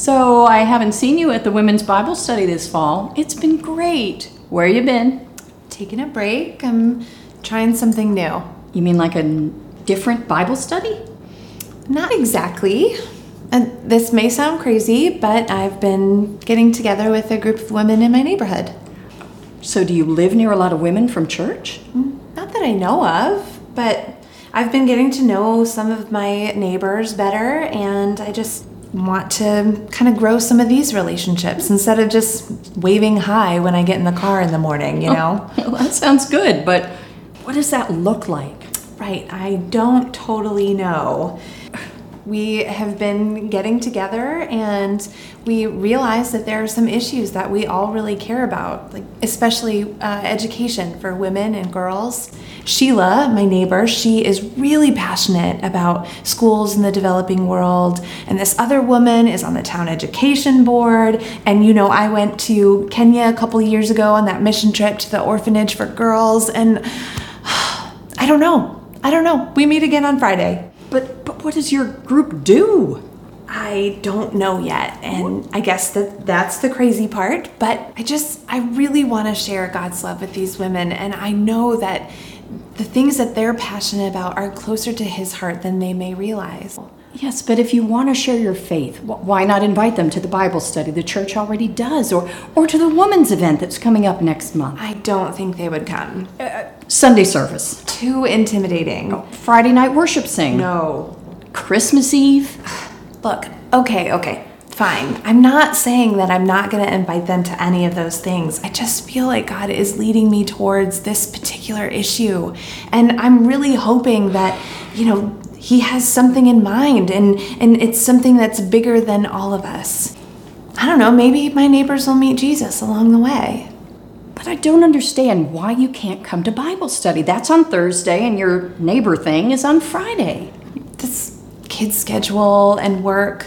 So, I haven't seen you at the women's Bible study this fall. It's been great. Where you been? Taking a break. I'm trying something new. You mean like a different Bible study? Not exactly. And this may sound crazy, but I've been getting together with a group of women in my neighborhood. So, do you live near a lot of women from church? Mm, not that I know of, but I've been getting to know some of my neighbors better, and I just want to kind of grow some of these relationships instead of just waving hi when I get in the car in the morning, you oh, know? Well, that sounds good, but what does that look like? Right, I don't totally know. We have been getting together and we realize that there are some issues that we all really care about, like especially uh, education for women and girls. Sheila, my neighbor, she is really passionate about schools in the developing world. And this other woman is on the town education board. And you know, I went to Kenya a couple years ago on that mission trip to the orphanage for girls. And I don't know. I don't know. We meet again on Friday. But, but what does your group do? I don't know yet. And I guess that that's the crazy part. But I just, I really want to share God's love with these women. And I know that the things that they're passionate about are closer to His heart than they may realize. Yes, but if you want to share your faith, why not invite them to the Bible study the church already does, or, or to the women's event that's coming up next month? I don't think they would come. Uh, uh, Sunday service, Too intimidating. Friday night worship sing, No. Christmas Eve. Look, okay, okay, fine. I'm not saying that I'm not going to invite them to any of those things. I just feel like God is leading me towards this particular issue. And I'm really hoping that, you know, He has something in mind and, and it's something that's bigger than all of us. I don't know, maybe my neighbors will meet Jesus along the way. But I don't understand why you can't come to Bible study. That's on Thursday, and your neighbor thing is on Friday. this kid schedule and work.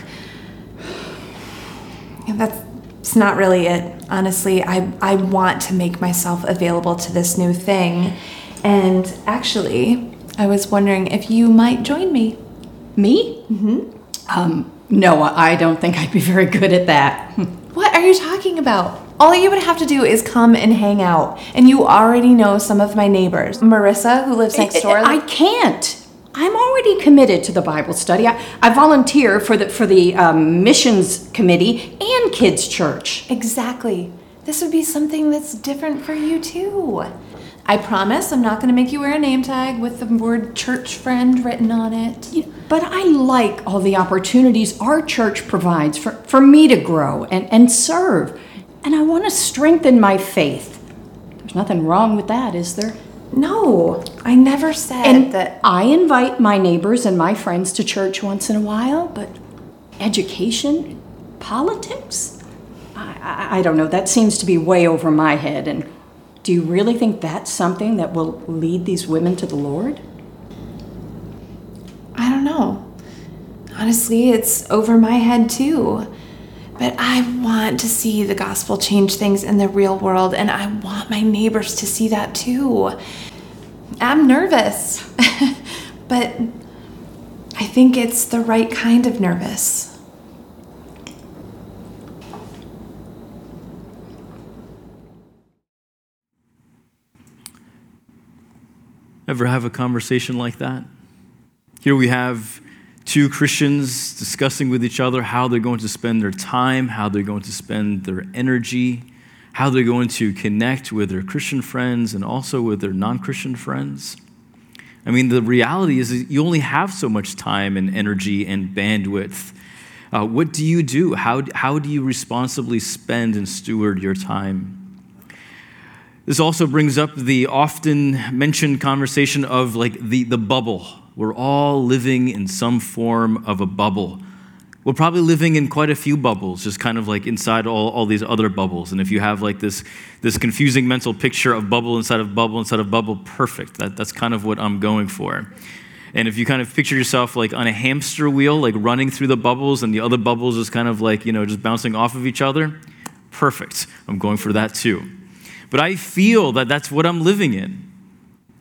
That's not really it. Honestly, I, I want to make myself available to this new thing. And actually, I was wondering if you might join me. Me? Mm-hmm. Um, no, I don't think I'd be very good at that. What are you talking about? All you would have to do is come and hang out. And you already know some of my neighbors. Marissa, who lives next door. I can't. I'm already committed to the Bible study. I, I volunteer for the for the um, missions committee and kids church. Exactly. This would be something that's different for you too. I promise I'm not going to make you wear a name tag with the word church friend written on it. But I like all the opportunities our church provides for, for me to grow and, and serve. And I want to strengthen my faith. There's nothing wrong with that, is there? No, I never said And that. I invite my neighbors and my friends to church once in a while, but education, politics? I, I, I don't know. That seems to be way over my head. And do you really think that's something that will lead these women to the Lord? I don't know. Honestly, it's over my head too. But I want to see the gospel change things in the real world, and I want my neighbors to see that too. I'm nervous, but I think it's the right kind of nervous. Ever have a conversation like that? Here we have two Christians discussing with each other how they're going to spend their time, how they're going to spend their energy, how they're going to connect with their Christian friends and also with their non Christian friends. I mean, the reality is you only have so much time and energy and bandwidth. Uh, what do you do? How, how do you responsibly spend and steward your time? This also brings up the often mentioned conversation of like the, the bubble. We're all living in some form of a bubble. We're probably living in quite a few bubbles, just kind of like inside all, all these other bubbles. And if you have like this, this confusing mental picture of bubble inside of bubble inside of bubble, perfect. That, that's kind of what I'm going for. And if you kind of picture yourself like on a hamster wheel, like running through the bubbles, and the other bubbles is kind of like, you know, just bouncing off of each other, perfect. I'm going for that too. But I feel that that's what I'm living in.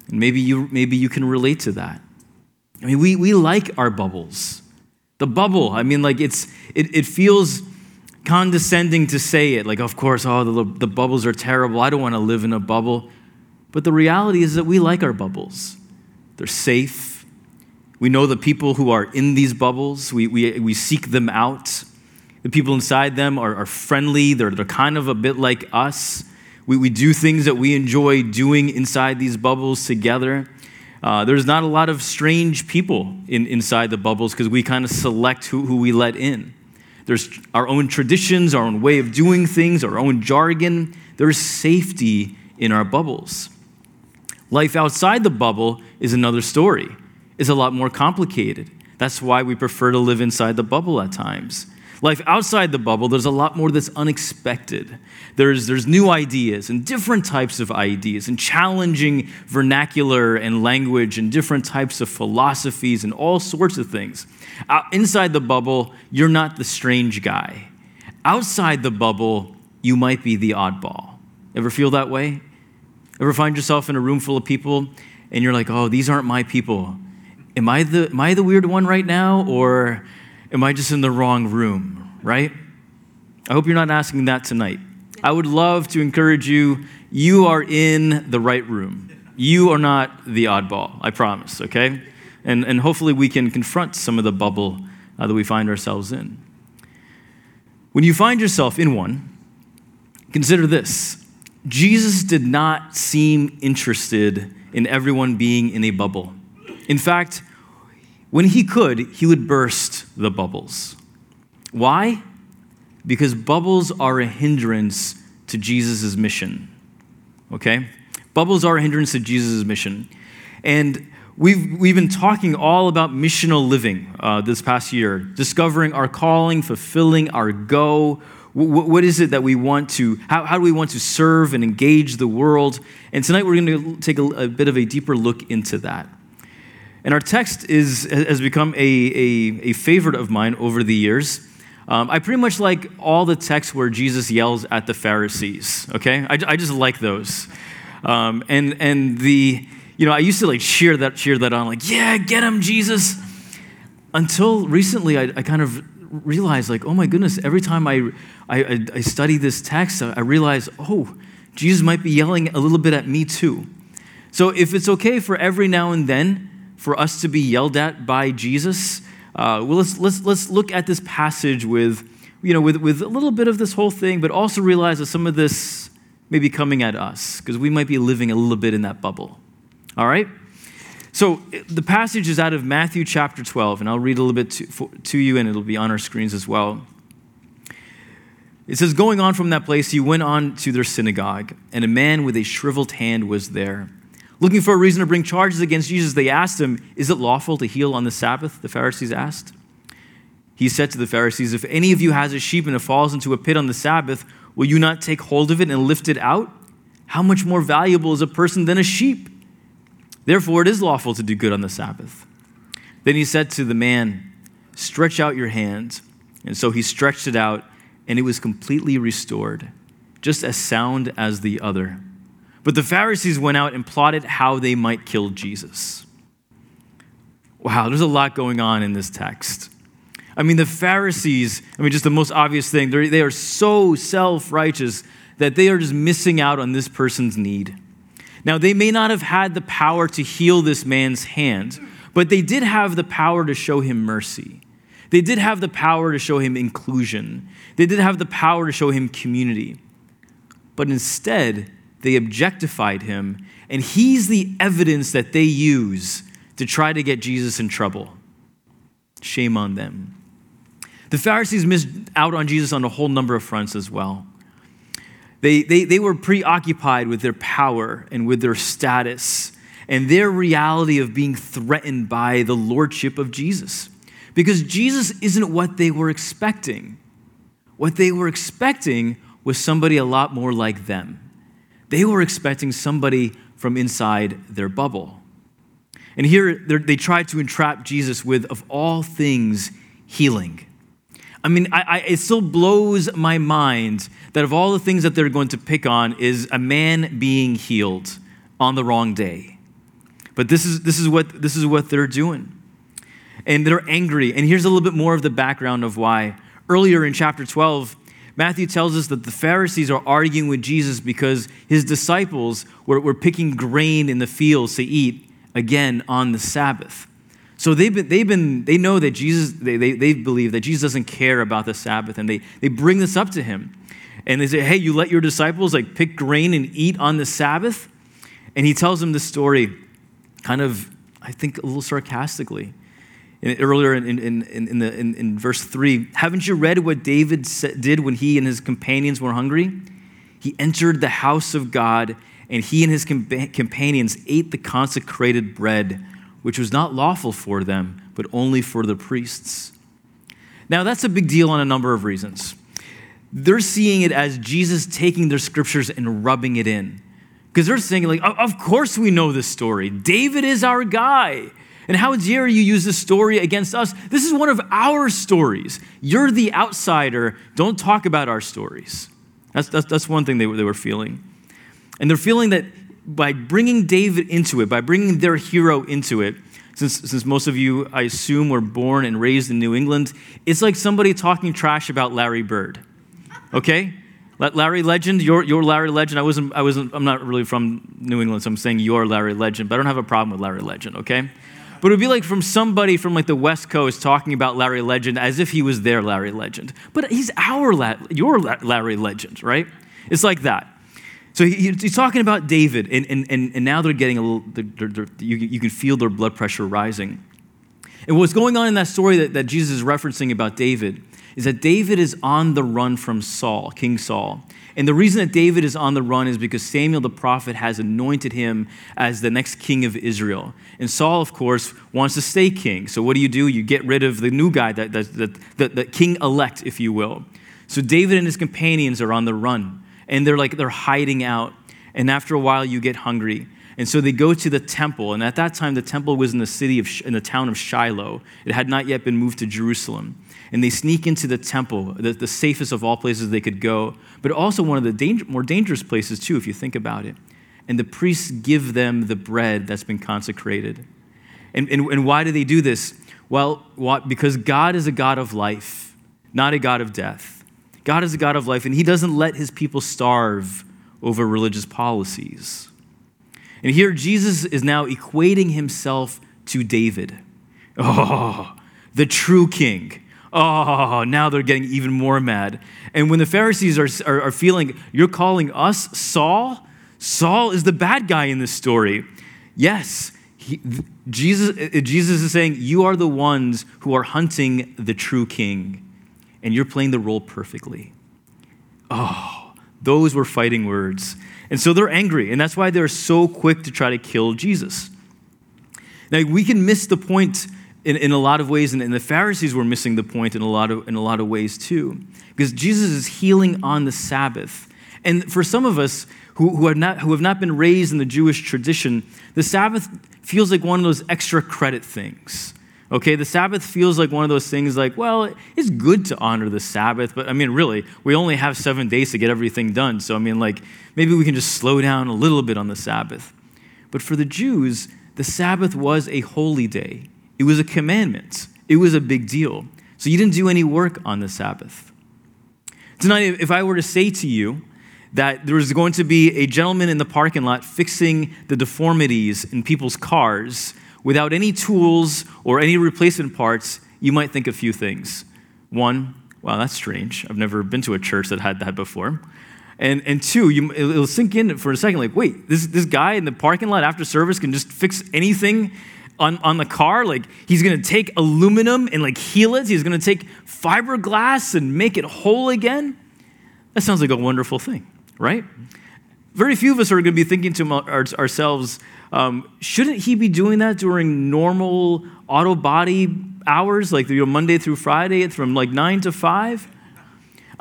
And maybe you, maybe you can relate to that. I mean, we, we like our bubbles. The bubble, I mean, like it's, it, it feels condescending to say it, like, of course, oh, the, the bubbles are terrible. I don't want to live in a bubble. But the reality is that we like our bubbles, they're safe. We know the people who are in these bubbles, we, we, we seek them out. The people inside them are, are friendly, they're, they're kind of a bit like us. We, we do things that we enjoy doing inside these bubbles together. Uh, there's not a lot of strange people in, inside the bubbles because we kind of select who, who we let in. There's our own traditions, our own way of doing things, our own jargon. There's safety in our bubbles. Life outside the bubble is another story. It's a lot more complicated. That's why we prefer to live inside the bubble at times. Life outside the bubble, there's a lot more that's unexpected. There's, there's new ideas and different types of ideas and challenging vernacular and language and different types of philosophies and all sorts of things. Uh, inside the bubble, you're not the strange guy. Outside the bubble, you might be the oddball. Ever feel that way? Ever find yourself in a room full of people and you're like, oh, these aren't my people? Am I the, am I the weird one right now? Or am I just in the wrong room, right? I hope you're not asking that tonight. I would love to encourage you. You are in the right room. You are not the oddball, I promise, okay? And, and hopefully we can confront some of the bubble uh, that we find ourselves in. When you find yourself in one, consider this Jesus did not seem interested in everyone being in a bubble. In fact, when he could, he would burst the bubbles. Why? Because bubbles are a hindrance to Jesus' mission. Okay? Bubbles are a hindrance to Jesus' mission. And we've, we've been talking all about missional living uh, this past year, discovering our calling, fulfilling our go. W- what is it that we want to, how, how do we want to serve and engage the world? And tonight we're going to take a, a bit of a deeper look into that. And our text is, has become a, a, a favorite of mine over the years. Um, I pretty much like all the texts where Jesus yells at the Pharisees, okay? I, I just like those. Um, and, and the, you know, I used to like cheer that, cheer that on, like, yeah, get him, Jesus. Until recently, I, I kind of realized, like, oh my goodness, every time I, I, I study this text, I realize, oh, Jesus might be yelling a little bit at me too. So if it's okay for every now and then, for us to be yelled at by Jesus? Uh, well, let's, let's, let's look at this passage with, you know, with, with a little bit of this whole thing, but also realize that some of this may be coming at us because we might be living a little bit in that bubble. All right? So the passage is out of Matthew chapter 12, and I'll read a little bit to, for, to you, and it'll be on our screens as well. It says, Going on from that place, he went on to their synagogue, and a man with a shriveled hand was there. Looking for a reason to bring charges against Jesus, they asked him, Is it lawful to heal on the Sabbath? The Pharisees asked. He said to the Pharisees, If any of you has a sheep and it falls into a pit on the Sabbath, will you not take hold of it and lift it out? How much more valuable is a person than a sheep? Therefore, it is lawful to do good on the Sabbath. Then he said to the man, Stretch out your hand. And so he stretched it out, and it was completely restored, just as sound as the other. But the Pharisees went out and plotted how they might kill Jesus. Wow, there's a lot going on in this text. I mean, the Pharisees, I mean, just the most obvious thing, they are so self righteous that they are just missing out on this person's need. Now, they may not have had the power to heal this man's hand, but they did have the power to show him mercy. They did have the power to show him inclusion. They did have the power to show him community. But instead, they objectified him, and he's the evidence that they use to try to get Jesus in trouble. Shame on them. The Pharisees missed out on Jesus on a whole number of fronts as well. They, they, they were preoccupied with their power and with their status and their reality of being threatened by the lordship of Jesus. Because Jesus isn't what they were expecting. What they were expecting was somebody a lot more like them. They were expecting somebody from inside their bubble. And here they tried to entrap Jesus with, of all things, healing. I mean, I, I, it still blows my mind that of all the things that they're going to pick on is a man being healed on the wrong day. But this is, this is, what, this is what they're doing. And they're angry. And here's a little bit more of the background of why. Earlier in chapter 12, Matthew tells us that the Pharisees are arguing with Jesus because his disciples were, were picking grain in the fields to eat again on the Sabbath. So they've been, they've been, they know that Jesus, they, they, they believe that Jesus doesn't care about the Sabbath, and they, they bring this up to him. And they say, hey, you let your disciples like pick grain and eat on the Sabbath? And he tells them this story kind of, I think, a little sarcastically. In, earlier in, in, in, the, in, in verse 3, haven't you read what David did when he and his companions were hungry? He entered the house of God, and he and his companions ate the consecrated bread, which was not lawful for them, but only for the priests. Now, that's a big deal on a number of reasons. They're seeing it as Jesus taking their scriptures and rubbing it in. Because they're saying, like, of course we know this story. David is our guy. And how dare you use this story against us? This is one of our stories. You're the outsider. Don't talk about our stories. That's, that's, that's one thing they were, they were feeling. And they're feeling that by bringing David into it, by bringing their hero into it, since, since most of you, I assume, were born and raised in New England, it's like somebody talking trash about Larry Bird. Okay? Larry Legend, your, your Larry Legend. I wasn't, I wasn't, I'm not really from New England, so I'm saying your Larry Legend, but I don't have a problem with Larry Legend, okay? But it would be like from somebody from like the West Coast talking about Larry Legend as if he was their Larry Legend. But he's our, La- your Larry Legend, right? It's like that. So he, he's talking about David, and, and, and, and now they're getting a little, they're, they're, you, you can feel their blood pressure rising. And what's going on in that story that, that Jesus is referencing about David is that David is on the run from Saul, King Saul. And the reason that David is on the run is because Samuel the prophet has anointed him as the next king of Israel. And Saul, of course, wants to stay king. So what do you do? You get rid of the new guy, that, that, that, that, the king elect, if you will. So David and his companions are on the run. And they're like, they're hiding out. And after a while, you get hungry. And so they go to the temple, and at that time, the temple was in the city of, in the town of Shiloh. It had not yet been moved to Jerusalem. And they sneak into the temple, the, the safest of all places they could go, but also one of the danger, more dangerous places, too, if you think about it. And the priests give them the bread that's been consecrated. And, and, and why do they do this? Well, what, because God is a God of life, not a God of death. God is a God of life, and He doesn't let His people starve over religious policies. And here Jesus is now equating himself to David. Oh, the true king. Oh, now they're getting even more mad. And when the Pharisees are, are, are, feeling, you're calling us Saul? Saul is the bad guy in this story. Yes, he, Jesus, Jesus is saying, You are the ones who are hunting the true king, and you're playing the role perfectly. Oh, those were fighting words. And so they're angry, and that's why they're so quick to try to kill Jesus. Now, we can miss the point in, in a lot of ways, and, and the Pharisees were missing the point in a, lot of, in a lot of ways too, because Jesus is healing on the Sabbath. And for some of us who, who, have not, who have not been raised in the Jewish tradition, the Sabbath feels like one of those extra credit things. Okay, the Sabbath feels like one of those things like, well, it's good to honor the Sabbath, but I mean, really, we only have seven days to get everything done. So, I mean, like, maybe we can just slow down a little bit on the Sabbath. But for the Jews, the Sabbath was a holy day, it was a commandment, it was a big deal. So, you didn't do any work on the Sabbath. Tonight, if I were to say to you that there was going to be a gentleman in the parking lot fixing the deformities in people's cars, without any tools or any replacement parts, you might think a few things. One, wow, that's strange. I've never been to a church that had that before. And, and two, you, it'll sink in for a second like, wait, this, this guy in the parking lot after service can just fix anything on, on the car? Like, he's gonna take aluminum and like heal it? He's gonna take fiberglass and make it whole again? That sounds like a wonderful thing, right? Very few of us are gonna be thinking to ourselves, um, shouldn't he be doing that during normal auto body hours, like you know, Monday through Friday from like 9 to 5?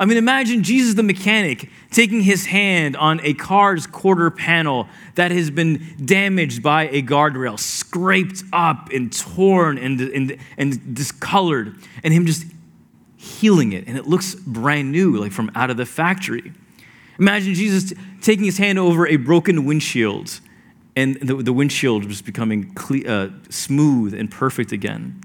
I mean, imagine Jesus the mechanic taking his hand on a car's quarter panel that has been damaged by a guardrail, scraped up and torn and, and, and discolored, and him just healing it. And it looks brand new, like from out of the factory. Imagine Jesus taking his hand over a broken windshield and the, the windshield was becoming cle- uh, smooth and perfect again.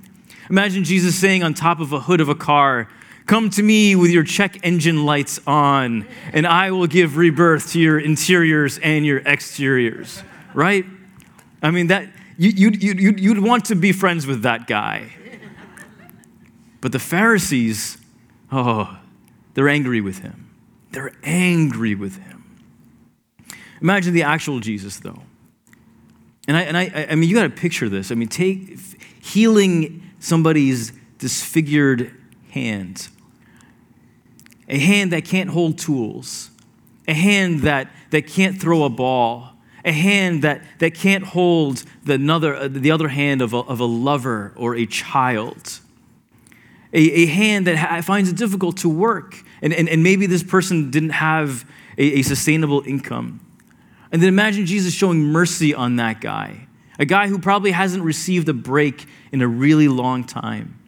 Imagine Jesus saying on top of a hood of a car, Come to me with your check engine lights on, and I will give rebirth to your interiors and your exteriors. Right? I mean, that you, you'd, you'd, you'd want to be friends with that guy. But the Pharisees, oh, they're angry with him. They're angry with him. Imagine the actual Jesus, though. And I, and I, I mean, you got to picture this. I mean, take healing somebody's disfigured hand, a hand that can't hold tools, a hand that, that can't throw a ball, a hand that, that can't hold the, another, uh, the other hand of a, of a lover or a child, a, a hand that finds it difficult to work. And, and, and maybe this person didn't have a, a sustainable income. And then imagine Jesus showing mercy on that guy, a guy who probably hasn't received a break in a really long time.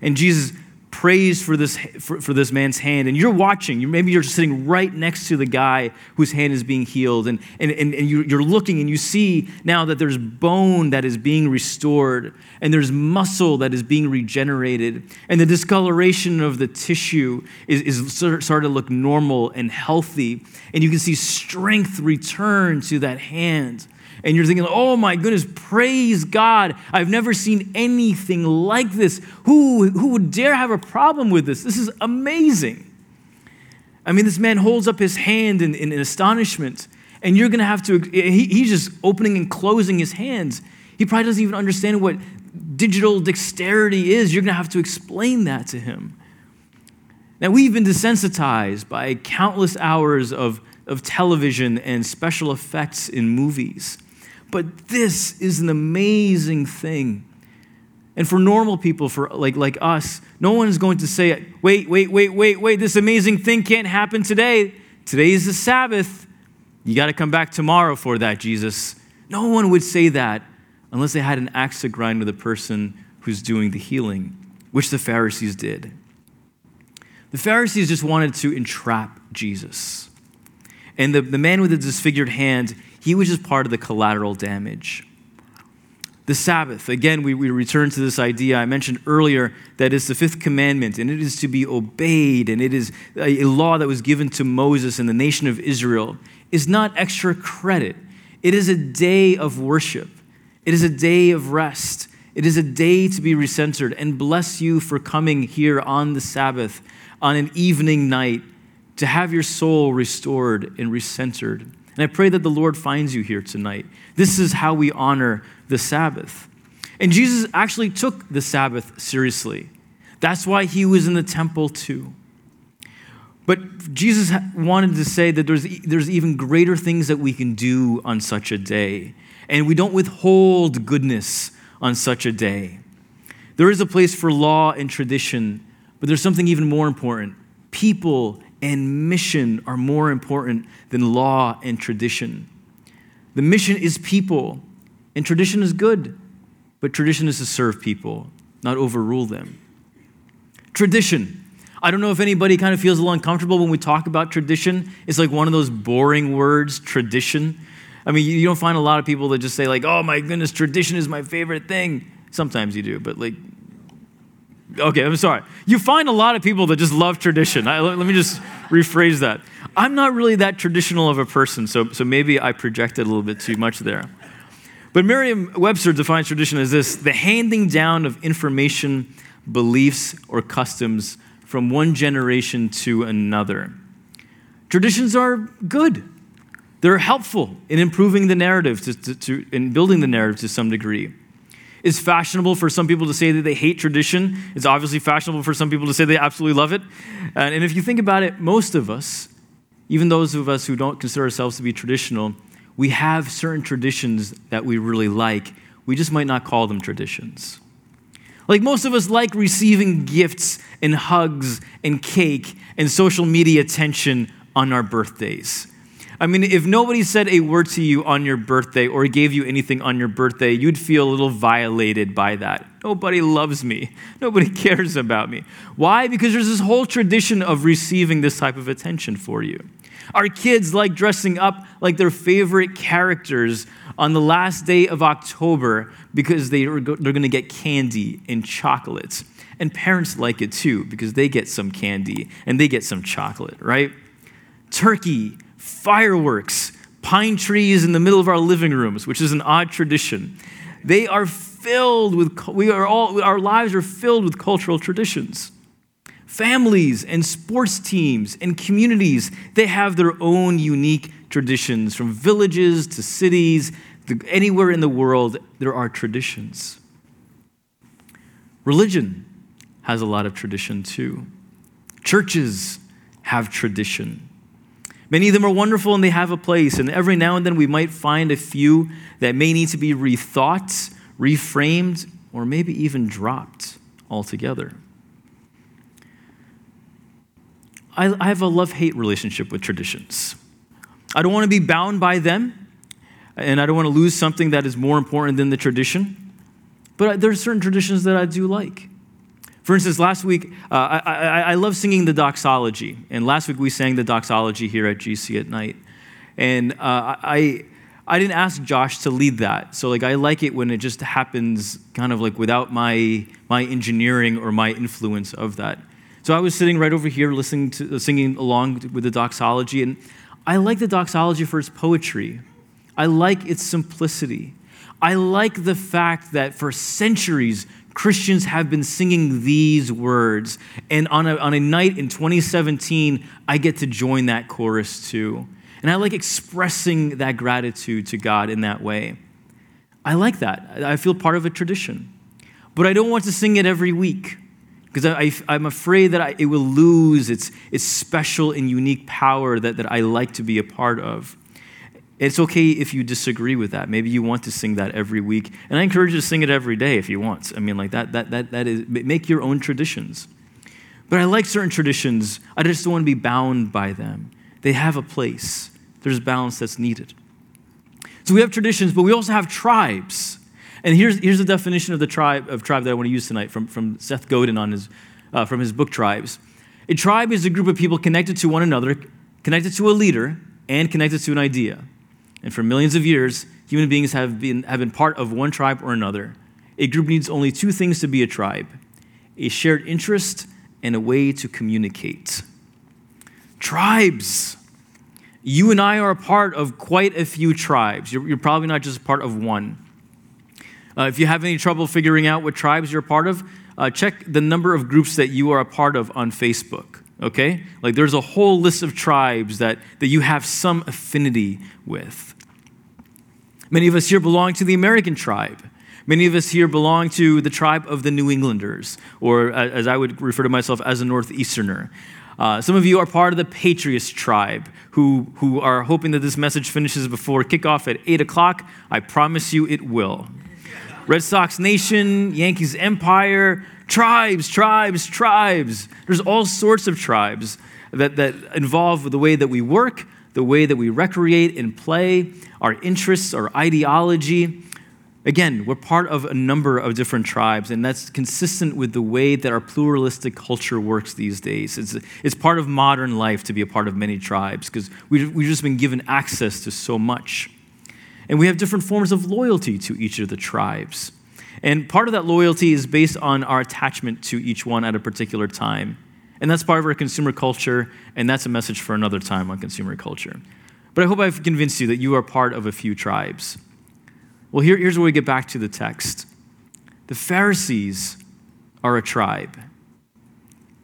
And Jesus prays for this, for, for this man's hand, and you're watching. You, maybe you're just sitting right next to the guy whose hand is being healed, and, and, and, and you, you're looking and you see now that there's bone that is being restored, and there's muscle that is being regenerated, and the discoloration of the tissue is, is starting to look normal and healthy, and you can see strength return to that hand and you're thinking, oh my goodness, praise God. I've never seen anything like this. Who, who would dare have a problem with this? This is amazing. I mean, this man holds up his hand in, in, in astonishment, and you're going to have to, he, he's just opening and closing his hands. He probably doesn't even understand what digital dexterity is. You're going to have to explain that to him. Now, we've been desensitized by countless hours of, of television and special effects in movies. But this is an amazing thing. And for normal people, for like, like us, no one is going to say, wait, wait, wait, wait, wait, this amazing thing can't happen today. Today is the Sabbath. You got to come back tomorrow for that, Jesus. No one would say that unless they had an axe to grind with the person who's doing the healing, which the Pharisees did. The Pharisees just wanted to entrap Jesus. And the, the man with the disfigured hand, he was just part of the collateral damage. The Sabbath, again, we, we return to this idea I mentioned earlier that it's the fifth commandment and it is to be obeyed and it is a, a law that was given to Moses and the nation of Israel, is not extra credit. It is a day of worship, it is a day of rest. It is a day to be recentered and bless you for coming here on the Sabbath, on an evening night, to have your soul restored and recentered. And I pray that the Lord finds you here tonight. This is how we honor the Sabbath. And Jesus actually took the Sabbath seriously. That's why he was in the temple too. But Jesus wanted to say that there's, there's even greater things that we can do on such a day. And we don't withhold goodness on such a day. There is a place for law and tradition, but there's something even more important people and mission are more important than law and tradition. The mission is people, and tradition is good, but tradition is to serve people, not overrule them. Tradition. I don't know if anybody kind of feels a little uncomfortable when we talk about tradition. It's like one of those boring words, tradition. I mean, you don't find a lot of people that just say, like, oh my goodness, tradition is my favorite thing. Sometimes you do, but like, okay, I'm sorry. You find a lot of people that just love tradition. I, let, let, me just rephrase that. I'm not really that traditional of a person, so, so maybe I projected a little bit too much there. But Merriam Webster defines tradition as this the handing down of information, beliefs, or customs from one generation to another. Traditions are good. They're helpful in improving the narrative, to, to, to, in building the narrative to some degree. It's fashionable for some people to say that they hate tradition. It's obviously fashionable for some people to say they absolutely love it. And if you think about it, most of us, even those of us who don't consider ourselves to be traditional, we have certain traditions that we really like. We just might not call them traditions. Like most of us like receiving gifts and hugs and cake and social media attention on our birthdays. I mean, if nobody said a word to you on your birthday or gave you anything on your birthday, you'd feel a little violated by that. Nobody loves me. Nobody cares about me. Why? Because there's this whole tradition of receiving this type of attention for you. Our kids like dressing up like their favorite characters on the last day of October because they are, they're going to get candy and chocolates. And parents like it too because they get some candy and they get some chocolate, right? Turkey, fireworks, pine trees in the middle of our living rooms, which is an odd tradition. They are filled with, we are all, our lives are filled with cultural traditions. Families and sports teams and communities, they have their own unique traditions. From villages to cities, to anywhere in the world, there are traditions. Religion has a lot of tradition too. Churches have tradition. Many of them are wonderful and they have a place, and every now and then we might find a few that may need to be rethought, reframed, or maybe even dropped altogether. I, I have a love hate relationship with traditions. I don't want to be bound by them, and I don't want to lose something that is more important than the tradition. But there are certain traditions that I do like. For instance, last week, uh, I, I, I, love singing the doxology. And last week we sang the doxology here at GC at night. And uh, I, I didn't ask Josh to lead that. So like I like it when it just happens kind of like without my, my engineering or my influence of that. So I was sitting right over here listening to, singing along with the doxology. And I like the doxology for its poetry. I like its simplicity. I like the fact that for centuries, Christians have been singing these words. And on a, on a night in 2017, I get to join that chorus too. And I like expressing that gratitude to God in that way. I like that. I feel part of a tradition. But I don't want to sing it every week because I, am afraid that I, it will lose its, its special and unique power that, that I like to be a part of. It's okay if you disagree with that. Maybe you want to sing that every week. And I encourage you to sing it every day if you want. I mean, like that, that, that, that is, make your own traditions. But I like certain traditions. I just don't want to be bound by them. They have a place, there's balance that's needed. So we have traditions, but we also have tribes. And here's, here's the definition of the tribe, of tribe that I want to use tonight from, from Seth Godin on his, uh, from his book Tribes. A tribe is a group of people connected to one another, connected to a leader, and connected to an idea. And for millions of years, human beings have been, have been part of one tribe or another. A group needs only two things to be a tribe a shared interest and a way to communicate. Tribes. You and I are a part of quite a few tribes. You're, you're probably not just part of one. Uh, if you have any trouble figuring out what tribes you're a part of, uh, check the number of groups that you are a part of on Facebook okay? Like there's a whole list of tribes that, that you have some affinity with. Many of us here belong to the American tribe. Many of us here belong to the tribe of the New Englanders, or as I would refer to myself as a Northeasterner. Uh, some of you are part of the Patriots tribe who, who are hoping that this message finishes before kickoff at 8 o'clock. I promise you it will. Red Sox Nation, Yankees Empire, tribes, tribes, tribes. There's all sorts of tribes that, that involve the way that we work, the way that we recreate and play, our interests, our ideology. Again, we're part of a number of different tribes, and that's consistent with the way that our pluralistic culture works these days. It's, it's part of modern life to be a part of many tribes because we've, we've just been given access to so much. And we have different forms of loyalty to each of the tribes. And part of that loyalty is based on our attachment to each one at a particular time. And that's part of our consumer culture, and that's a message for another time on consumer culture. But I hope I've convinced you that you are part of a few tribes. Well, here, here's where we get back to the text the Pharisees are a tribe,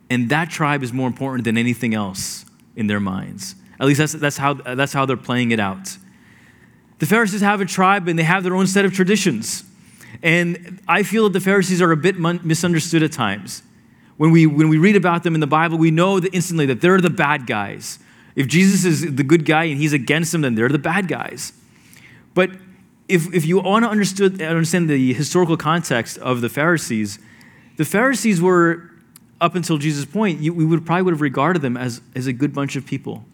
and that tribe is more important than anything else in their minds. At least that's, that's, how, that's how they're playing it out. The Pharisees have a tribe and they have their own set of traditions. And I feel that the Pharisees are a bit misunderstood at times when we, when we read about them in the Bible, we know that instantly that they're the bad guys. If Jesus is the good guy and he's against them, then they're the bad guys. But if, if you want to understood, understand the historical context of the Pharisees, the Pharisees were, up until Jesus' point, you, we would probably would have regarded them as, as a good bunch of people.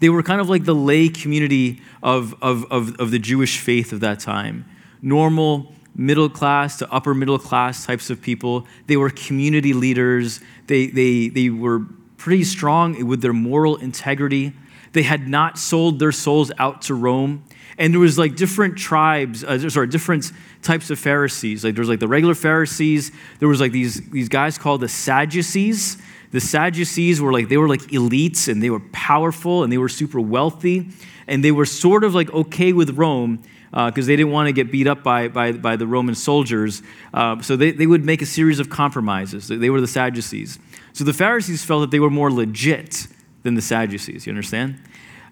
They were kind of like the lay community of, of, of, of the Jewish faith of that time. Normal, middle class to upper middle class types of people. They were community leaders. They, they, they were pretty strong with their moral integrity. they had not sold their souls out to Rome. And there was like different tribes, uh, sorry, different types of Pharisees. Like there was like the regular Pharisees. There was like these, these guys called the Sadducees. The Sadducees were like, they were like elites and they were powerful and they were super wealthy. And they were sort of like okay with Rome because uh, they didn't want to get beat up by, by, by the Roman soldiers. Uh, so they, they would make a series of compromises. They were the Sadducees. So the Pharisees felt that they were more legit than the Sadducees. You understand?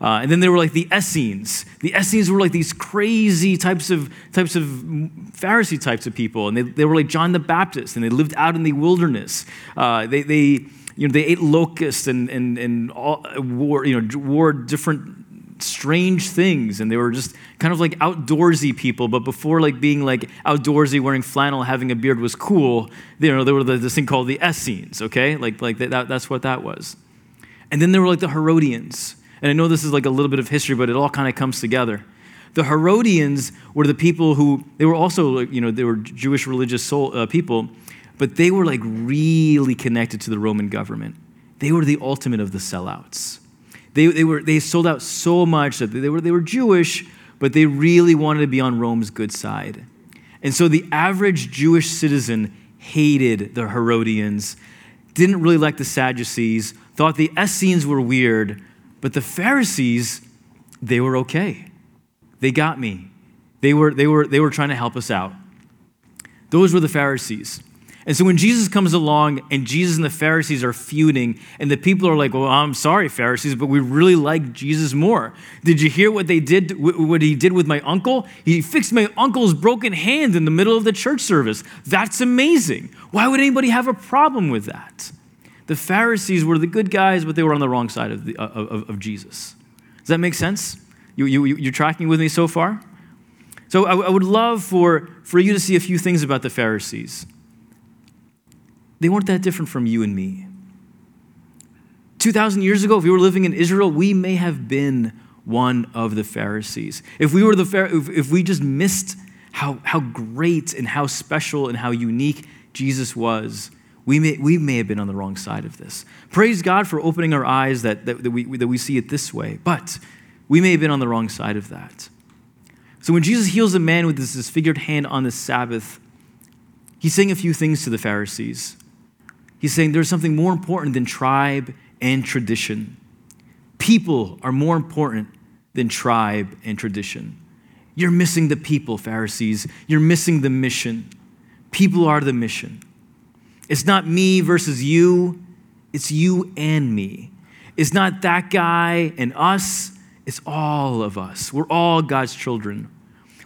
Uh, and then there were like the Essenes. The Essenes were like these crazy types of types of Pharisee types of people, and they, they were like John the Baptist, and they lived out in the wilderness. Uh, they, they you know they ate locusts and and and all, wore you know wore different strange things. And they were just kind of like outdoorsy people. But before like being like outdoorsy wearing flannel having a beard was cool you know there were this thing called the essenes okay? Like like that, that's what that was. And then there were like the herodians. And I know this is like a little bit of history, but it all kind of comes together. The Herodians were the people who, they were also, you know, they were Jewish religious soul, uh, people, but they were like really connected to the Roman government. They were the ultimate of the sellouts. They, they, were, they sold out so much that they were, they were Jewish, but they really wanted to be on Rome's good side. And so the average Jewish citizen hated the Herodians, didn't really like the Sadducees, thought the Essenes were weird, but the Pharisees, they were okay. They got me. They were, they were, they were trying to help us out. Those were the Pharisees. And so when Jesus comes along and Jesus and the Pharisees are feuding, and the people are like, Well, I'm sorry, Pharisees, but we really like Jesus more. Did you hear what they did, what he did with my uncle? He fixed my uncle's broken hand in the middle of the church service. That's amazing. Why would anybody have a problem with that? The Pharisees were the good guys, but they were on the wrong side of, the, uh, of, of Jesus. Does that make sense? You, you, you're tracking with me so far? So I, I would love for, for you to see a few things about the Pharisees. They weren't that different from you and me. 2,000 years ago, if we were living in Israel, we may have been one of the Pharisees. If we were the if, we just missed how, how great and how special and how unique Jesus was, we may, we may have been on the wrong side of this. Praise God for opening our eyes that, that, that, we, that we see it this way, but we may have been on the wrong side of that. So when Jesus heals a man with this disfigured hand on the Sabbath, he's saying a few things to the Pharisees. He's saying there's something more important than tribe and tradition. People are more important than tribe and tradition. You're missing the people, Pharisees. You're missing the mission. People are the mission. It's not me versus you, it's you and me. It's not that guy and us, it's all of us. We're all God's children.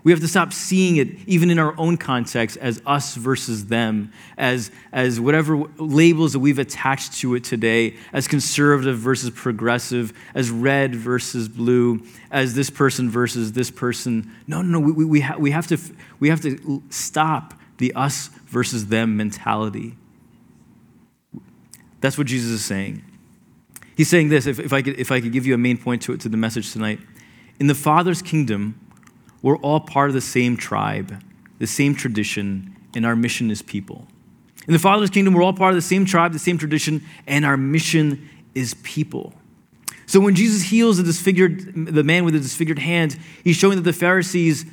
We have to stop seeing it, even in our own context, as us versus them, as, as whatever labels that we've attached to it today, as conservative versus progressive, as red versus blue, as this person versus this person. No, no, no. We, we, ha- we, have, to, we have to stop the us versus them mentality. That's what Jesus is saying. He's saying this, if, if, I could, if I could give you a main point to, it, to the message tonight. In the Father's kingdom, we're all part of the same tribe, the same tradition, and our mission is people. In the Father's kingdom, we're all part of the same tribe, the same tradition, and our mission is people. So when Jesus heals the disfigured, the man with the disfigured hand, he's showing that the Pharisees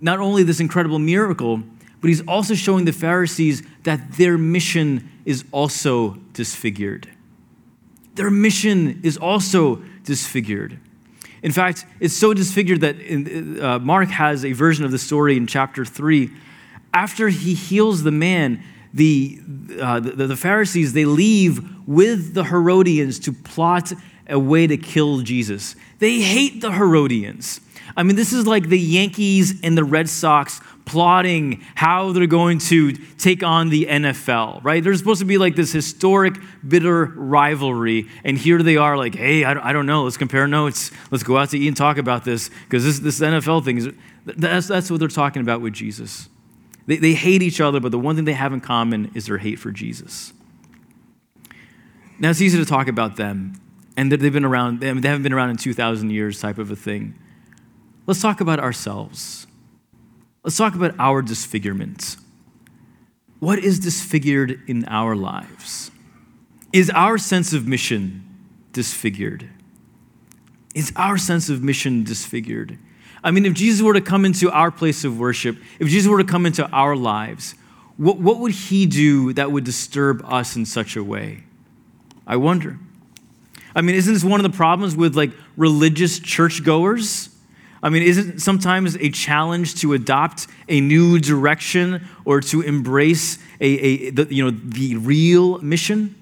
not only this incredible miracle, but he's also showing the Pharisees that their mission is also disfigured. Their mission is also disfigured. In fact, it's so disfigured that in, uh, Mark has a version of the story in chapter 3. After he heals the man, the, uh, the, the Pharisees, they leave with the Herodians to plot a way to kill Jesus. They hate the Herodians. I mean, this is like the Yankees and the Red Sox plotting how they're going to take on the NFL, right? There's supposed to be like this historic, bitter rivalry. And here they are, like, hey, I, don't know, let's compare notes. Let's go out to eat and talk about this because this, this NFL thing is, that's, that's what they're talking about with Jesus. They, they hate each other, but the one thing they have in common is their hate for Jesus. Now, it's easy to talk about them, and that they've been around, they haven't been around in 2,000 years type of a thing. Let's talk about ourselves. Let's talk about our disfigurement. What is disfigured in our lives? Is our sense of mission disfigured? Is our sense of mission disfigured? I mean, if Jesus were to come into our place of worship, if Jesus were to come into our lives, what, what would he do that would disturb us in such a way? I wonder. I mean, isn't this one of the problems with like religious churchgoers? I mean, isn't sometimes a challenge to adopt a new direction or to embrace a, a the, you know, the real mission?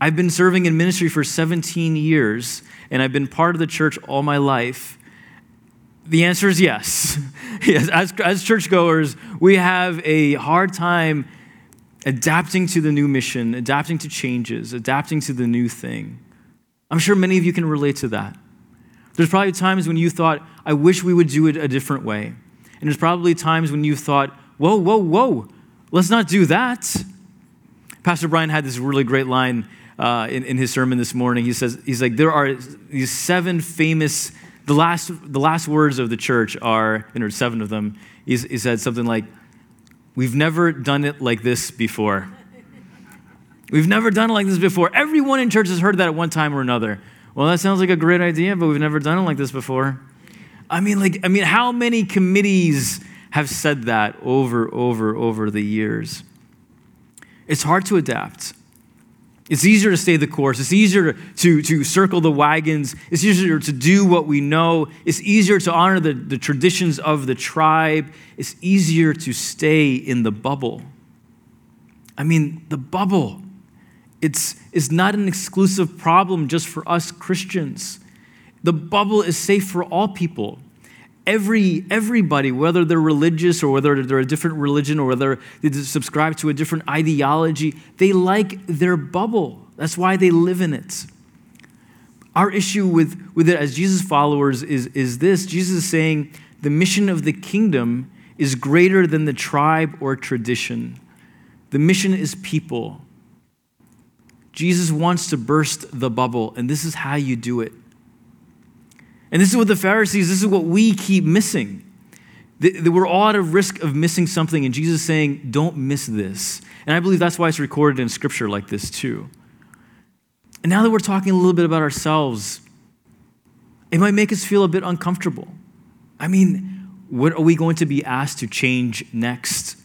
I've been serving in ministry for 17 years, and I've been part of the church all my life. The answer is yes. yes as, as churchgoers, we have a hard time adapting to the new mission, adapting to changes, adapting to the new thing. I'm sure many of you can relate to that. There's probably times when you thought, I wish we would do it a different way. And there's probably times when you thought, whoa, whoa, whoa, let's not do that. Pastor Brian had this really great line uh, in, in his sermon this morning. He says, he's like, there are these seven famous, the last, the last words of the church are, and there's seven of them. He said something like, we've never done it like this before. We've never done it like this before. Everyone in church has heard that at one time or another. Well, that sounds like a great idea, but we've never done it like this before. I mean, like, I mean, how many committees have said that over, over, over the years? It's hard to adapt. It's easier to stay the course. It's easier to, to, circle the wagons. It's easier to do what we know. It's easier to honor the, the traditions of the tribe. It's easier to stay in the bubble. I mean, the bubble. It's, it's not an exclusive problem just for us Christians. The bubble is safe for all people every, everybody, whether they're religious or whether they're a different religion or whether they subscribe to a different ideology, they like their bubble. That's why they live in it. Our issue with, with it as Jesus followers is, is this Jesus is saying the mission of the kingdom is greater than the tribe or tradition. The mission is people. Jesus wants to burst the bubble, and this is how you do it. And this is what the Pharisees, this is what we keep missing. That we're all at a risk of missing something, and Jesus is saying, don't miss this. And I believe that's why it's recorded in scripture like this, too. And now that we're talking a little bit about ourselves, it might make us feel a bit uncomfortable. I mean, what are we going to be asked to change next?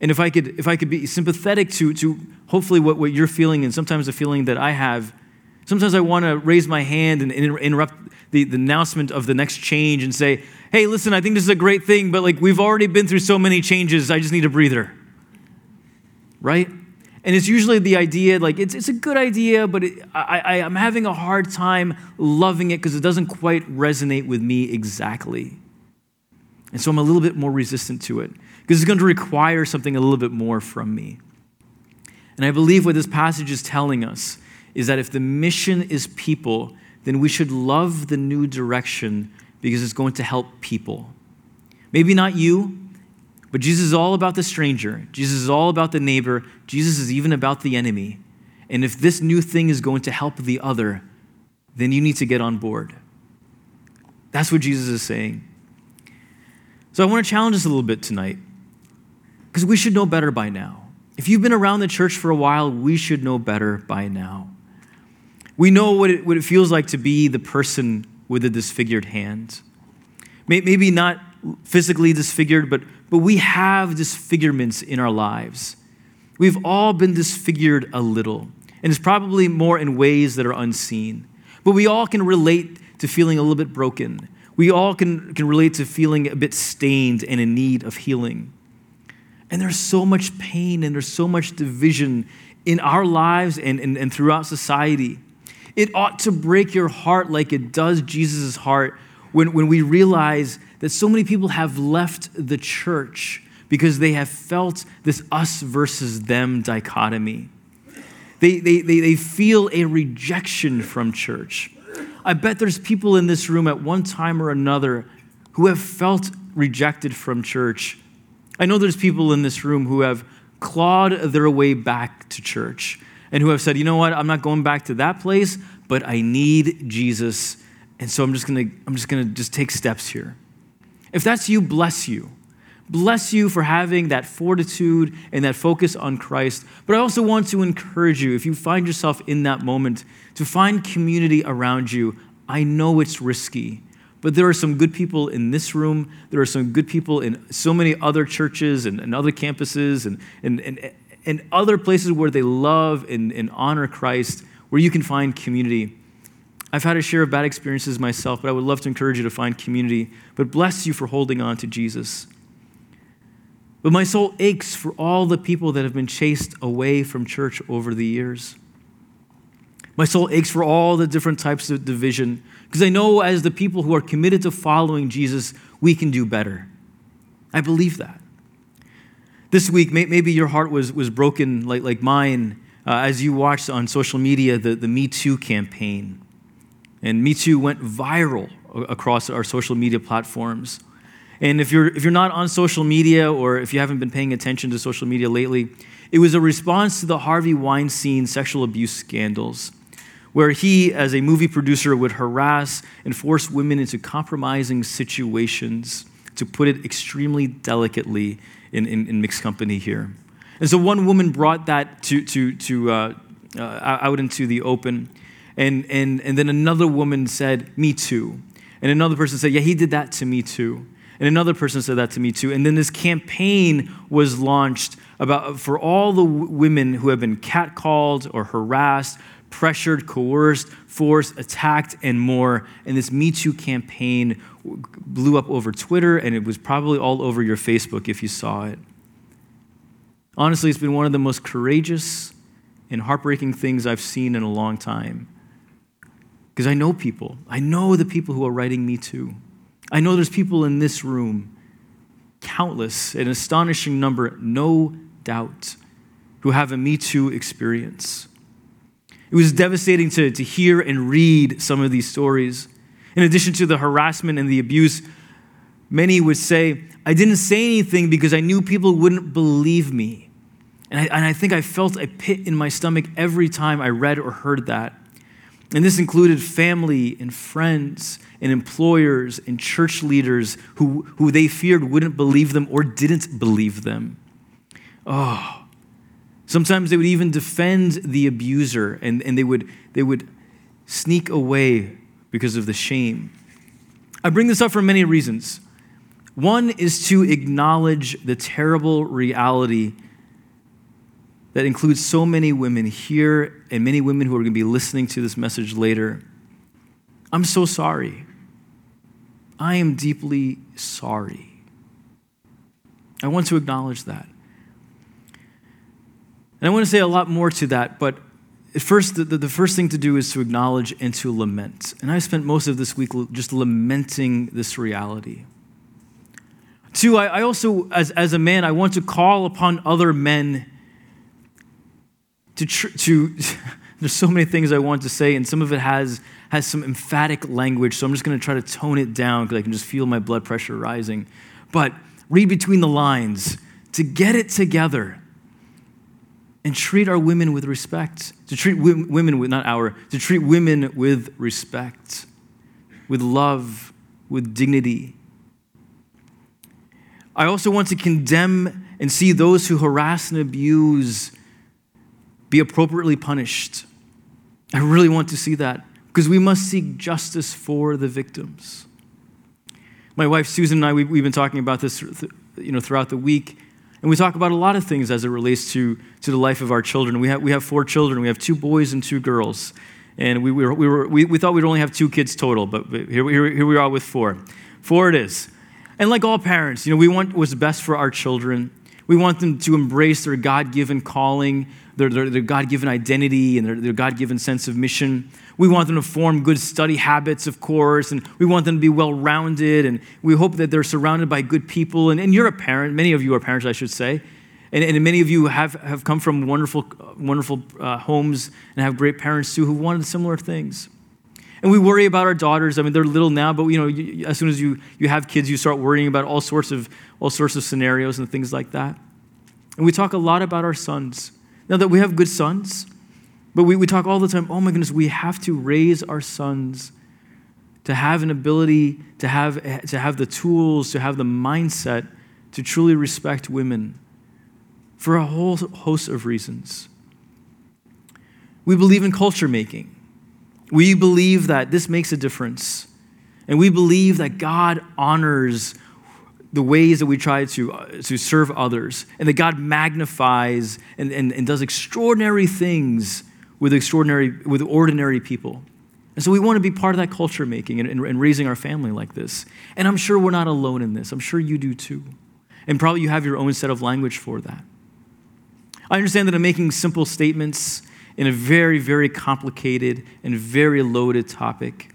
And if I could, if I could be sympathetic to, to hopefully what, what you're feeling, and sometimes the feeling that I have, sometimes I want to raise my hand and interrupt the, the announcement of the next change and say, hey, listen, I think this is a great thing, but like we've already been through so many changes, I just need a breather. Right? And it's usually the idea, like, it's, it's a good idea, but it, I, I, I'm having a hard time loving it because it doesn't quite resonate with me exactly. And so I'm a little bit more resistant to it because it's going to require something a little bit more from me. And I believe what this passage is telling us is that if the mission is people, then we should love the new direction because it's going to help people. Maybe not you, but Jesus is all about the stranger. Jesus is all about the neighbor. Jesus is even about the enemy. And if this new thing is going to help the other, then you need to get on board. That's what Jesus is saying. So I want to challenge us a little bit tonight because we should know better by now. If you've been around the church for a while, we should know better by now. We know what it, what it feels like to be the person with a disfigured hand. Maybe not physically disfigured, but, but we have disfigurements in our lives. We've all been disfigured a little, and it's probably more in ways that are unseen. But we all can relate to feeling a little bit broken. We all can, can relate to feeling a bit stained and in need of healing. And there's so much pain and there's so much division in our lives and, and, and throughout society. It ought to break your heart like it does Jesus' heart when, when we realize that so many people have left the church because they have felt this us versus them dichotomy. They, they, they, they feel a rejection from church. I bet there's people in this room at one time or another who have felt rejected from church. I know there's people in this room who have clawed their way back to church and who have said, you know what, I'm not going back to that place, but I need Jesus. And so I'm just gonna, I'm just gonna just take steps here. If that's you, bless you. Bless you for having that fortitude and that focus on Christ. But I also want to encourage you, if you find yourself in that moment, to find community around you I know it's risky. But there are some good people in this room. There are some good people in so many other churches and, and other campuses and, and, and, and other places where they love and, and honor Christ, where you can find community. I've had a share of bad experiences myself, but I would love to encourage you to find community. But bless you for holding on to Jesus. But my soul aches for all the people that have been chased away from church over the years. My soul aches for all the different types of division because I know as the people who are committed to following Jesus, we can do better. I believe that. This week, maybe your heart was, was broken like, like mine uh, as you watched on social media the, the Me Too campaign. And Me Too went viral across our social media platforms. And if you're, if you're not on social media or if you haven't been paying attention to social media lately, it was a response to the Harvey Weinstein sexual abuse scandals where he, as a movie producer, would harass and force women into compromising situations, to put it extremely delicately in, in, in mixed company here. And so one woman brought that to, to, to, uh, uh, out into the open, and, and, and then another woman said, Me too. And another person said, Yeah, he did that to me too. And another person said that to me too. And then this campaign was launched about for all the w- women who have been catcalled or harassed pressured, coerced, forced, attacked, and more. And this Me Too campaign blew up over Twitter, and it was probably all over your Facebook if you saw it. Honestly, it's been one of the most courageous and heartbreaking things I've seen in a long time. Because I know people. I know the people who are writing Me Too. I know there's people in this room, countless, an astonishing number, no doubt, who have a Me Too experience. It was devastating to, to hear and read some of these stories. In addition to the harassment and the abuse, many would say, I didn't say anything because I knew people wouldn't believe me. And I, and I think I felt a pit in my stomach every time I read or heard that. And this included family and friends and employers and church leaders who, who they feared wouldn't believe them or didn't believe them. Oh, Sometimes they would even defend the abuser and, and they, would, they would sneak away because of the shame. I bring this up for many reasons. One is to acknowledge the terrible reality that includes so many women here and many women who are going to be listening to this message later. I'm so sorry. I am deeply sorry. I want to acknowledge that. And I want to say a lot more to that, but first, the, the first thing to do is to acknowledge and to lament. And I spent most of this week just lamenting this reality. Two, I, I also, as, as a man, I want to call upon other men to, tr- to there's so many things I want to say, and some of it has, has some emphatic language, so I'm just going to try to tone it down because I can just feel my blood pressure rising. But read between the lines to get it together and treat our women with respect. To treat women with, not our, to treat women with respect, with love, with dignity. I also want to condemn and see those who harass and abuse be appropriately punished. I really want to see that because we must seek justice for the victims. My wife Susan and I, we've been talking about this you know, throughout the week. And we talk about a lot of things as it relates to, to the life of our children. We have, we have four children. We have two boys and two girls. And we, we, were, we, were, we, we thought we'd only have two kids total, but here, here, here we are with four. Four it is. And like all parents, you know, we want what's best for our children. We want them to embrace their God given calling, their, their, their God given identity, and their, their God given sense of mission. We want them to form good study habits, of course, and we want them to be well rounded, and we hope that they're surrounded by good people. And, and you're a parent, many of you are parents, I should say. And, and many of you have, have come from wonderful, wonderful uh, homes and have great parents too who wanted similar things. And we worry about our daughters. I mean, they're little now, but you know, you, as soon as you, you have kids, you start worrying about all sorts of all sorts of scenarios and things like that. And we talk a lot about our sons. Now that we have good sons, but we, we talk all the time, oh my goodness, we have to raise our sons to have an ability, to have, to have the tools, to have the mindset to truly respect women for a whole host of reasons. We believe in culture making. We believe that this makes a difference. And we believe that God honors the ways that we try to, uh, to serve others, and that God magnifies and, and, and does extraordinary things with extraordinary, with ordinary people. And so we want to be part of that culture making and, and, and raising our family like this. And I'm sure we're not alone in this. I'm sure you do too. And probably you have your own set of language for that. I understand that I'm making simple statements in a very, very complicated and very loaded topic.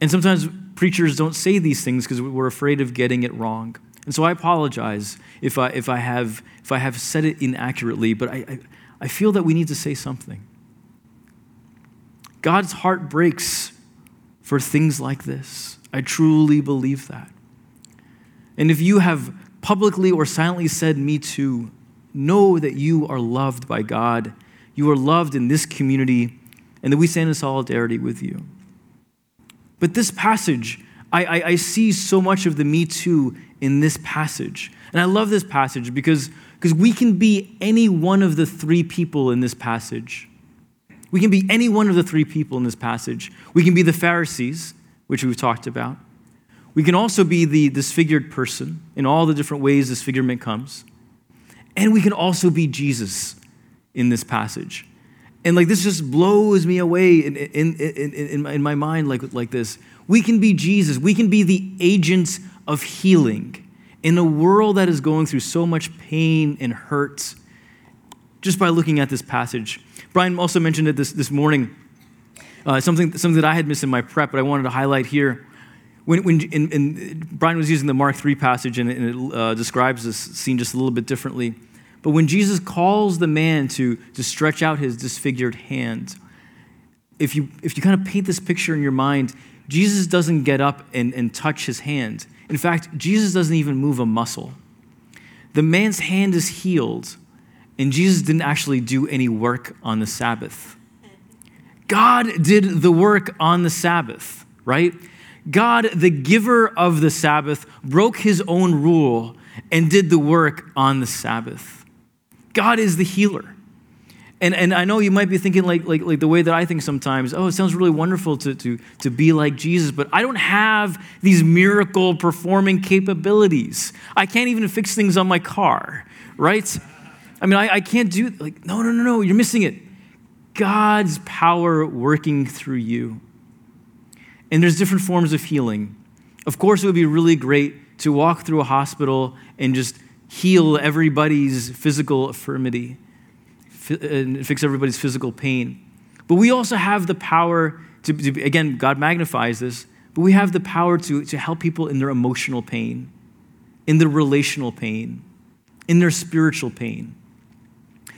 And sometimes preachers don't say these things because we're afraid of getting it wrong. And so I apologize if I, if I, have, if I have said it inaccurately, but I, I, I feel that we need to say something. God's heart breaks for things like this. I truly believe that. And if you have publicly or silently said, Me too, know that you are loved by God. You are loved in this community, and that we stand in solidarity with you. But this passage, I, I, I see so much of the Me Too in this passage. And I love this passage because, because we can be any one of the three people in this passage. We can be any one of the three people in this passage. We can be the Pharisees, which we've talked about. We can also be the disfigured person in all the different ways disfigurement comes. And we can also be Jesus in this passage. And like this just blows me away in, in, in, in, in my mind like, like this. We can be Jesus. We can be the agents of healing in a world that is going through so much pain and hurt just by looking at this passage. Brian also mentioned it this, this morning, uh, something, something that I had missed in my prep, but I wanted to highlight here. When, when in, in, Brian was using the Mark 3 passage, and and it uh, describes this scene just a little bit differently. But when Jesus calls the man to, to stretch out his disfigured hand, if you, if you kind of paint this picture in your mind, Jesus doesn't get up and, and touch his hand. In fact, Jesus doesn't even move a muscle. The man's hand is healed, and Jesus didn't actually do any work on the Sabbath. God did the work on the Sabbath, right? God, the giver of the Sabbath, broke his own rule and did the work on the Sabbath. God is the healer. And, and I know you might be thinking like, like, like the way that I think sometimes, oh, it sounds really wonderful to, to, to be like Jesus, but I don't have these miracle performing capabilities. I can't even fix things on my car, right? I mean, I, I can't do, like, no, no, no, no, you're missing it. God's power working through you. And there's different forms of healing. Of course, it would be really great to walk through a hospital and just heal everybody's physical infirmity and fix everybody's physical pain. But we also have the power to, to, again, God magnifies this, but we have the power to, to help people in their emotional pain, in their relational pain, in their spiritual pain.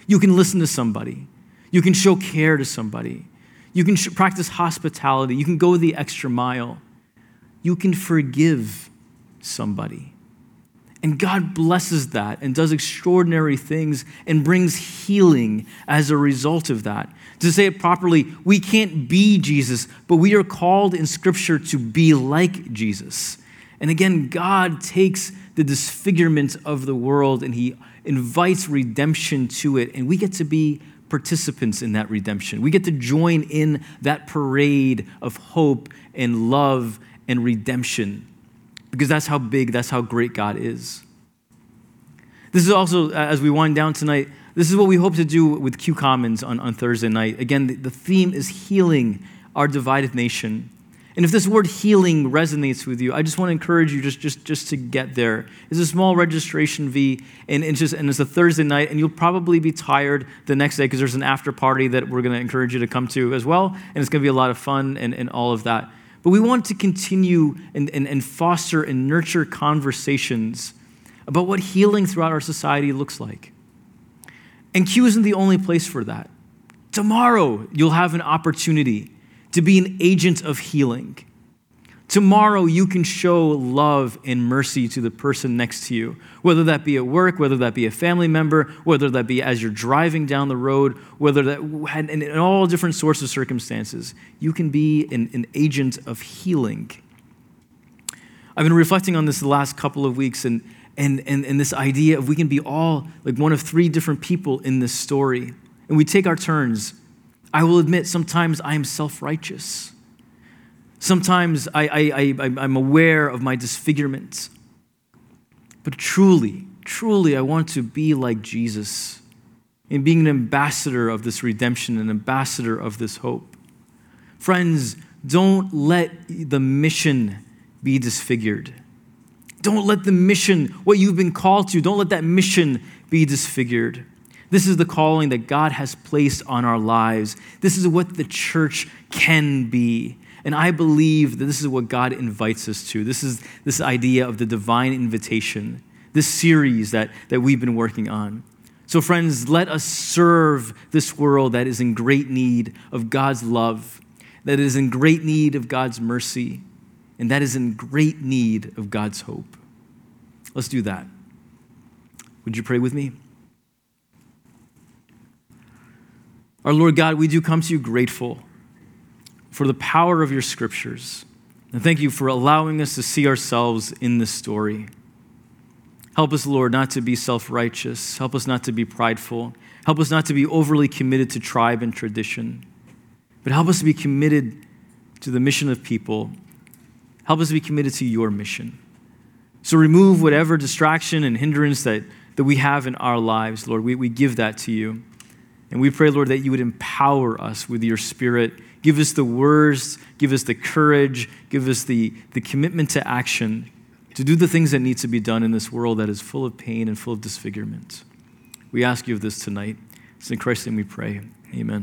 You can listen to somebody, you can show care to somebody, you can sh- practice hospitality, you can go the extra mile, you can forgive somebody. And God blesses that and does extraordinary things and brings healing as a result of that. To say it properly, we can't be Jesus, but we are called in Scripture to be like Jesus. And again, God takes the disfigurement of the world and He invites redemption to it, and we get to be participants in that redemption. We get to join in that parade of hope and love and redemption because that's how big, that's how great God is. This is also, uh, as we wind down tonight, this is what we hope to do with Q Commons on, on Thursday night. Again, the, the theme is healing our divided nation. And if this word healing resonates with you, I just want to encourage you just, just, just to get there. It's a small registration fee, and it's, just, and it's a Thursday night, and you'll probably be tired the next day because there's an after party that we're going to encourage you to come to as well, and it's going to be a lot of fun and, and all of that. But we want to continue and, and, and foster and nurture conversations about what healing throughout our society looks like. And Q isn't the only place for that. Tomorrow, you'll have an opportunity to be an agent of healing. Tomorrow, you can show love and mercy to the person next to you, whether that be at work, whether that be a family member, whether that be as you're driving down the road, whether that, in, in all different sorts of circumstances, you can be an, an agent of healing. I've been reflecting on this the last couple of weeks, and, and, and, and this idea of we can be all like one of three different people in this story, and we take our turns I will admit sometimes I am self righteous. Sometimes I, I, I, I'm aware of my disfigurement. But truly, truly, I want to be like Jesus in being an ambassador of this redemption, an ambassador of this hope. Friends, don't let the mission be disfigured. Don't let the mission, what you've been called to, don't let that mission be disfigured. This is the calling that God has placed on our lives. This is what the church can be. And I believe that this is what God invites us to. This is this idea of the divine invitation, this series that, that we've been working on. So, friends, let us serve this world that is in great need of God's love, that is in great need of God's mercy, and that is in great need of God's hope. Let's do that. Would you pray with me? Our Lord God, we do come to you grateful for the power of your scriptures. And thank you for allowing us to see ourselves in this story. Help us, Lord, not to be self righteous. Help us not to be prideful. Help us not to be overly committed to tribe and tradition. But help us to be committed to the mission of people. Help us to be committed to your mission. So remove whatever distraction and hindrance that, that we have in our lives, Lord. We, we give that to you. And we pray, Lord, that you would empower us with your spirit. Give us the words, give us the courage, give us the, the commitment to action to do the things that need to be done in this world that is full of pain and full of disfigurement. We ask you of this tonight. It's in Christ's name we pray. Amen.